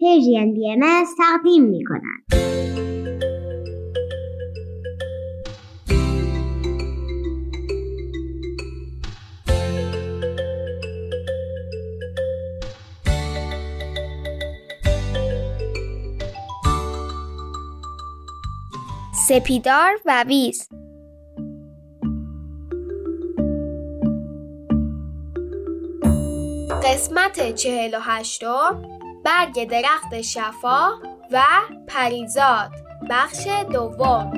پرژین بی ام تقدیم می کند. سپیدار و ویز قسمت چهل و هشتم برگ درخت شفا و پریزاد بخش دوم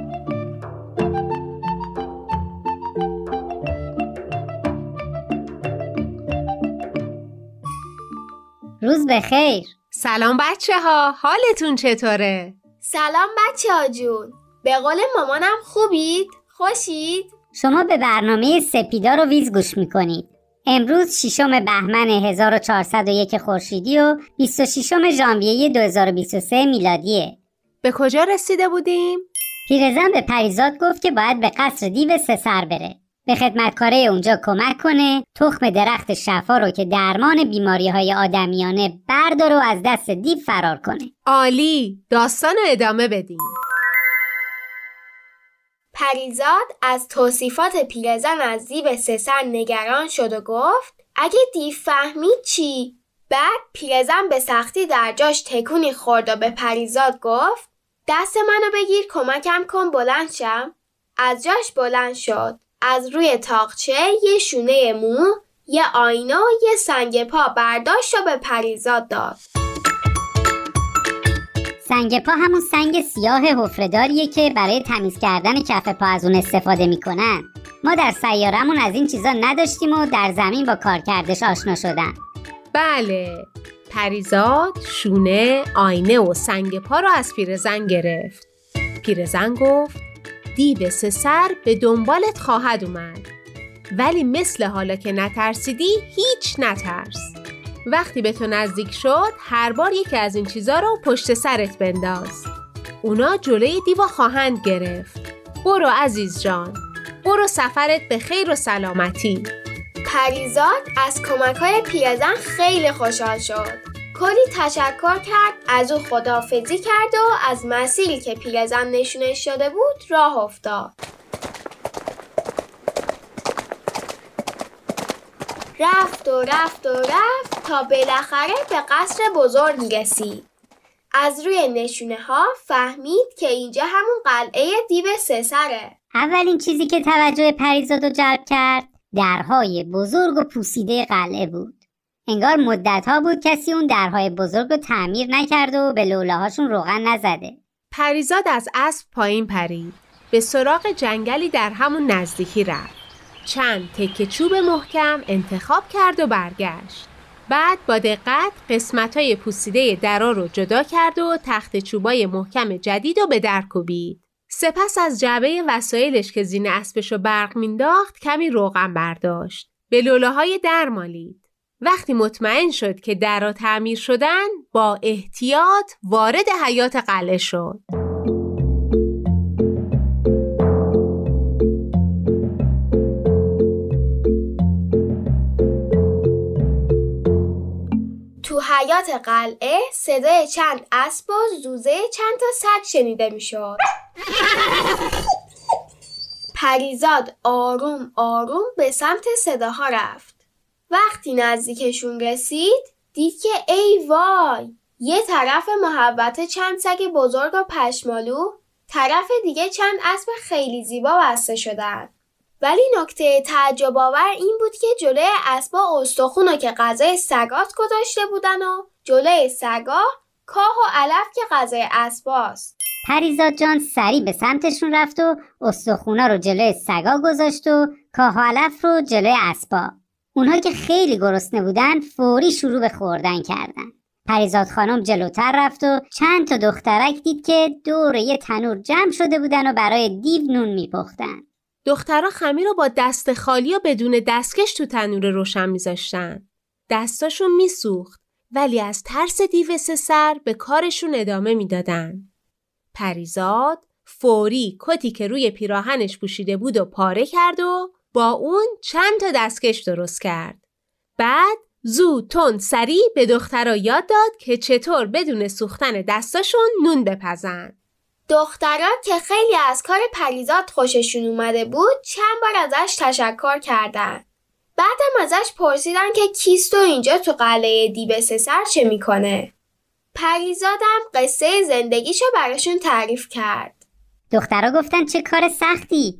روز بخیر سلام بچه ها حالتون چطوره؟ سلام بچه ها جون به قول مامانم خوبید؟ خوشید؟ شما به برنامه سپیدار و ویز گوش می‌کنید امروز ششم بهمن 1401 خورشیدی و 26 ژانویه 2023 میلادیه. به کجا رسیده بودیم؟ پیرزن به پریزاد گفت که باید به قصر دیو سه سر بره. به خدمتکاره اونجا کمک کنه تخم درخت شفا رو که درمان بیماری های آدمیانه بردار و از دست دیو فرار کنه. عالی! داستان رو ادامه بدیم. پریزاد از توصیفات پیرزن از دیو سسر نگران شد و گفت اگه دیو فهمید چی؟ بعد پیرزن به سختی در جاش تکونی خورد و به پریزاد گفت دست منو بگیر کمکم کن بلند شم. از جاش بلند شد. از روی تاقچه یه شونه مو یه آینه و یه سنگ پا برداشت و به پریزاد داد. سنگ پا همون سنگ سیاه حفرهداریه که برای تمیز کردن کف پا از اون استفاده می‌کنن. ما در سیارمون از این چیزا نداشتیم و در زمین با کارکردش آشنا شدن. بله. پریزاد شونه آینه و سنگ پا رو از پیرزن گرفت. پیرزن گفت دیو سه سر به دنبالت خواهد اومد. ولی مثل حالا که نترسیدی هیچ نترس. وقتی به تو نزدیک شد هر بار یکی از این چیزا رو پشت سرت بنداز. اونا جلوی دیوا خواهند گرفت. برو عزیز جان. برو سفرت به خیر و سلامتی. پریزاد از کمک های پیرزن خیلی خوشحال شد. کلی تشکر کرد از او خدافزی کرد و از مسیری که پیرزن نشونش شده بود راه افتاد. رفت و رفت و رفت. تا بالاخره به قصر بزرگ رسید. از روی نشونه ها فهمید که اینجا همون قلعه دیو سسره اولین چیزی که توجه پریزاد رو جلب کرد درهای بزرگ و پوسیده قلعه بود. انگار مدت ها بود کسی اون درهای بزرگ رو تعمیر نکرده و به لوله هاشون روغن نزده. پریزاد از اسب پایین پرید. به سراغ جنگلی در همون نزدیکی رفت. چند تکه چوب محکم انتخاب کرد و برگشت. بعد با دقت قسمت های پوسیده درا رو جدا کرد و تخت چوبای محکم جدید رو به در کوبید. سپس از جعبه وسایلش که زین اسبش رو برق مینداخت کمی روغن برداشت. به لوله های در مالید. وقتی مطمئن شد که درا تعمیر شدن با احتیاط وارد حیات قلعه شد. حیات قلعه صدای چند اسب و زوزه چند تا سگ شنیده می‌شد. پریزاد آروم آروم به سمت صداها رفت. وقتی نزدیکشون رسید دید که ای وای یه طرف محبت چند سگ بزرگ و پشمالو طرف دیگه چند اسب خیلی زیبا بسته شدن. ولی نکته تعجب آور این بود که جلوی اسبا استخون که غذای سگات گذاشته بودن و جلوی سگا کاه و علف که غذای اسباست پریزاد جان سریع به سمتشون رفت و استخونا رو جلوی سگا گذاشت و کاه و علف رو جلوی اسبا. اونها که خیلی گرسنه بودن فوری شروع به خوردن کردن. پریزاد خانم جلوتر رفت و چند تا دخترک دید که دور یه تنور جمع شده بودن و برای دیو نون میپختن. دخترها خمیر رو با دست خالی و بدون دستکش تو تنور روشن میذاشتن. دستاشون میسوخت ولی از ترس دیو سر به کارشون ادامه می‌دادن. پریزاد فوری کتی که روی پیراهنش پوشیده بود و پاره کرد و با اون چند تا دستکش درست کرد. بعد زود تند سریع به دخترا یاد داد که چطور بدون سوختن دستاشون نون بپزن. دخترا که خیلی از کار پریزاد خوششون اومده بود چند بار ازش تشکر کردن. بعدم ازش پرسیدن که کیست و اینجا تو قلعه دیو سر چه می‌کنه؟ پریزادم قصه زندگیشو براشون تعریف کرد. دخترها گفتن چه کار سختی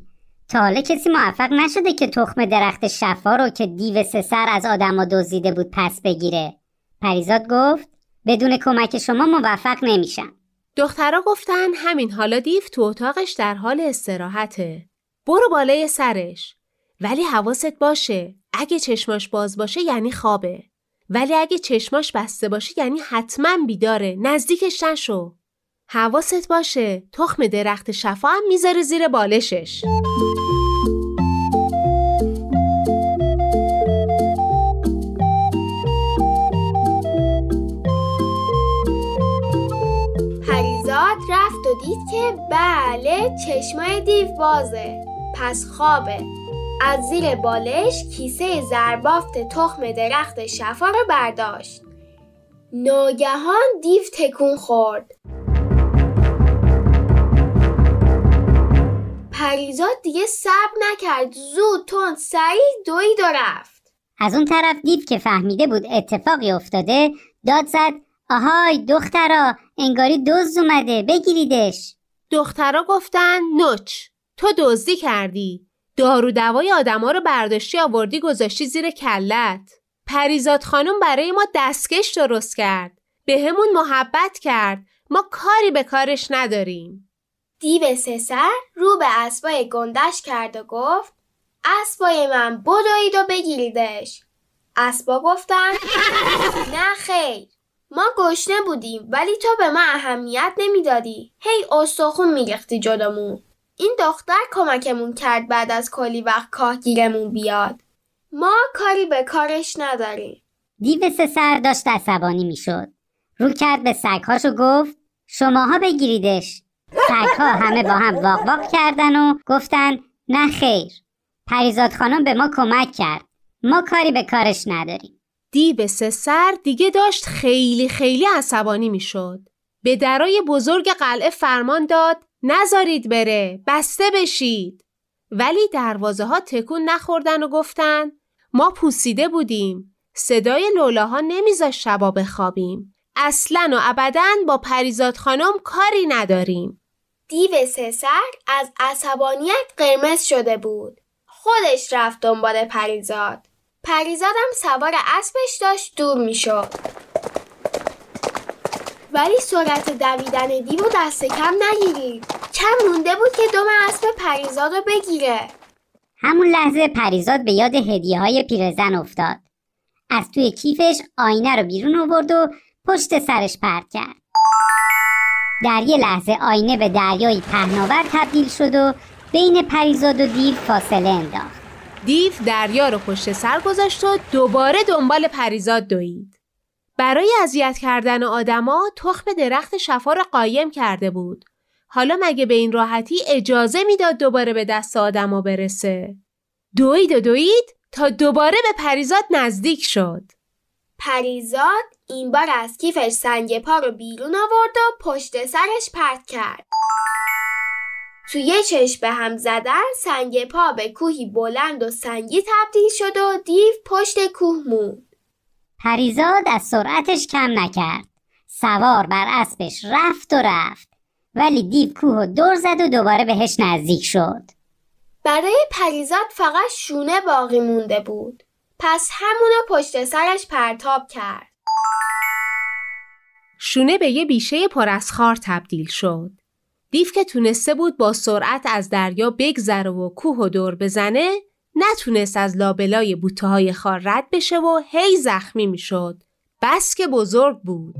تا حالا کسی موفق نشده که تخم درخت شفا رو که دیو سه سر از آدما دزدیده بود پس بگیره پریزاد گفت بدون کمک شما موفق نمیشم دخترها گفتن همین حالا دیو تو اتاقش در حال استراحته. برو بالای سرش. ولی حواست باشه. اگه چشماش باز باشه یعنی خوابه. ولی اگه چشماش بسته باشه یعنی حتما بیداره. نزدیکش نشو. حواست باشه. تخم درخت شفا هم می‌ذاره زیر بالشش. پریزاد رفت و دید که بله چشمای دیو بازه. پس خوابه. از زیر بالش کیسه زربافت تخم درخت شفا رو برداشت. ناگهان دیو تکون خورد. پریزاد دیگه صبر نکرد. زود تند سریع دوید و رفت. از اون طرف دیو که فهمیده بود اتفاقی افتاده داد زد آهای دخترا انگاری دزد اومده. بگیریدش. دخترا گفتن نوچ تو دزدی کردی. دارو دوای آدما رو برداشتی آوردی گذاشتی زیر کلت. پریزاد خانم برای ما دستکش درست کرد. به همون محبت کرد. ما کاری به کارش نداریم. دیو سسر رو به اسبای گندش کرد و گفت اسبای من بدوید و بگیریدش. اسبا گفتن نه خیر. ما گشنه بودیم ولی تو به ما اهمیت نمی‌دادی. هی استخون میریختی جلومون. این دختر کمکمون کرد بعد از کلی وقت کاهگیرمون بیاد. ما کاری به کارش نداریم. دیو سه سر داشت عصبانی می‌شد. رو کرد به سگهاش و گفت شماها بگیریدش. سگها همه با هم واق واق کردن و گفتن نه خیر. پریزاد خانم به ما کمک کرد. ما کاری به کارش نداریم. دیو سه سر دیگه داشت خیلی خیلی عصبانی می‌شد. به درای بزرگ قلعه فرمان داد نذارید بره بسته بشید. ولی دروازه ها تکون نخوردن و گفتن ما پوسیده بودیم صدای لولاها نمیذاش شبا بخوابیم. اصلا و ابدا با پریزاد خانم کاری نداریم. دیو سسر از عصبانیت قرمز شده بود. خودش رفت دنبال پریزاد. پریزادم سوار اسبش داشت دور می‌شد. ولی سرعت دویدن دیو دست کم نگیرید کم مونده بود که دم اسب پریزاد رو بگیره. همون لحظه پریزاد به یاد هدیه های پیرزن افتاد. از توی کیفش آینه رو بیرون آورد و پشت سرش پرت کرد. در یه لحظه آینه به دریایی پهناور تبدیل شد و بین پریزاد و دیو فاصله انداخت. دیو دریا رو پشت سر گذاشت و دوباره دنبال پریزاد دوید. برای اذیت کردن آدما تخم درخت شفا را قایم کرده بود. حالا مگه به این راحتی اجازه می‌داد دوباره به دست آدما برسه؟ دوید و دوید تا دوباره به پریزاد نزدیک شد. پریزاد این بار از کیفش سنگ پا رو بیرون آورد و پشت سرش پرت کرد. تو یه چشم به هم زدن سنگ پا به کوهی بلند و سنگی تبدیل شد و دیو پشت کوه موند. پریزاد از سرعتش کم نکرد. سوار بر اسبش رفت و رفت. ولی دیو کوه و دور زد و دوباره بهش نزدیک شد. برای پریزاد فقط شونه باقی مونده بود. پس همونو پشت سرش پرتاب کرد. شونه به یه بیشه پر از خار تبدیل شد. دیو که تونسته بود با سرعت از دریا بگذره و کوه و دور بزنه نتونست از لابلای بوته های خار رد بشه و هی زخمی می‌شد. بس که بزرگ بود.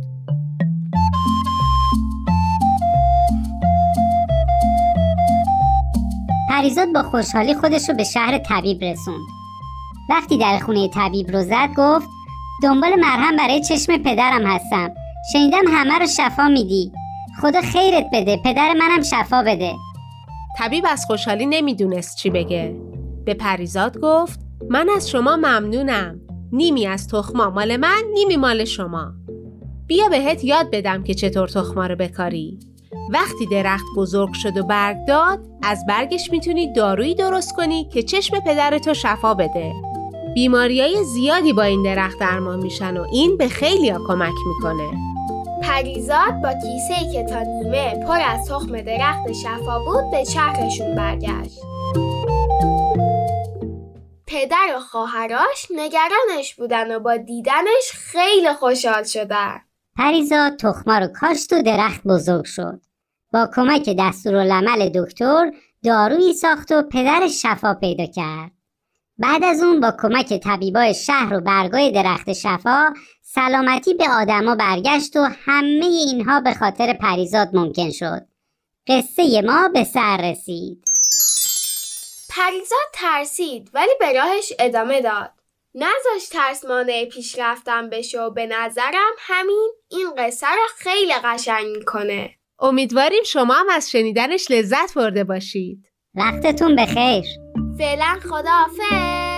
پریزاد با خوشحالی خودش رو به شهر طبیب رسوند. وقتی در خونه طبیب رو زد گفت دنبال مرهم برای چشم پدرم هستم. شنیدم همه رو شفا میدی. خدا خیرت بده. پدر منم شفا بده. طبیب از خوشحالی نمی‌دونست چی بگه. به پریزاد گفت من از شما ممنونم. نیمی از تخما مال من نیمی مال شما. بیا بهت یاد بدم که چطور تخما رو بکاری. وقتی درخت بزرگ شد و برگ داد از برگش می‌تونی دارویی درست کنی که چشم پدرتو شفا بده. بیماریای زیادی با این درخت درمان میشن و این به خیلیا کمک می‌کنه. پریزاد با کیسه که تا نیمه پر از تخم درخت شفا بود به چرخشون برگشت. پدر و خواهراش نگرانش بودن و با دیدنش خیلی خوشحال شدن. پریزاد تخما رو کاشت و درخت بزرگ شد. با کمک دستورالعمل دکتر دارویی ساخت و پدرش شفا پیدا کرد. بعد از اون با کمک طبیبای شهر و برگای درخت شفا سلامتی به آدما برگشت و همه اینها به خاطر پریزاد ممکن شد. قصه ما به سر رسید. پریزاد ترسید ولی به راهش ادامه داد. نذاش ترس مانع پیشرفتم بشه و به نظرم همین این قصه رو خیلی قشنگ می‌کنه. امیدواریم شما هم از شنیدنش لذت برده باشید. وقتتون بخیر فعلا خداحافظ.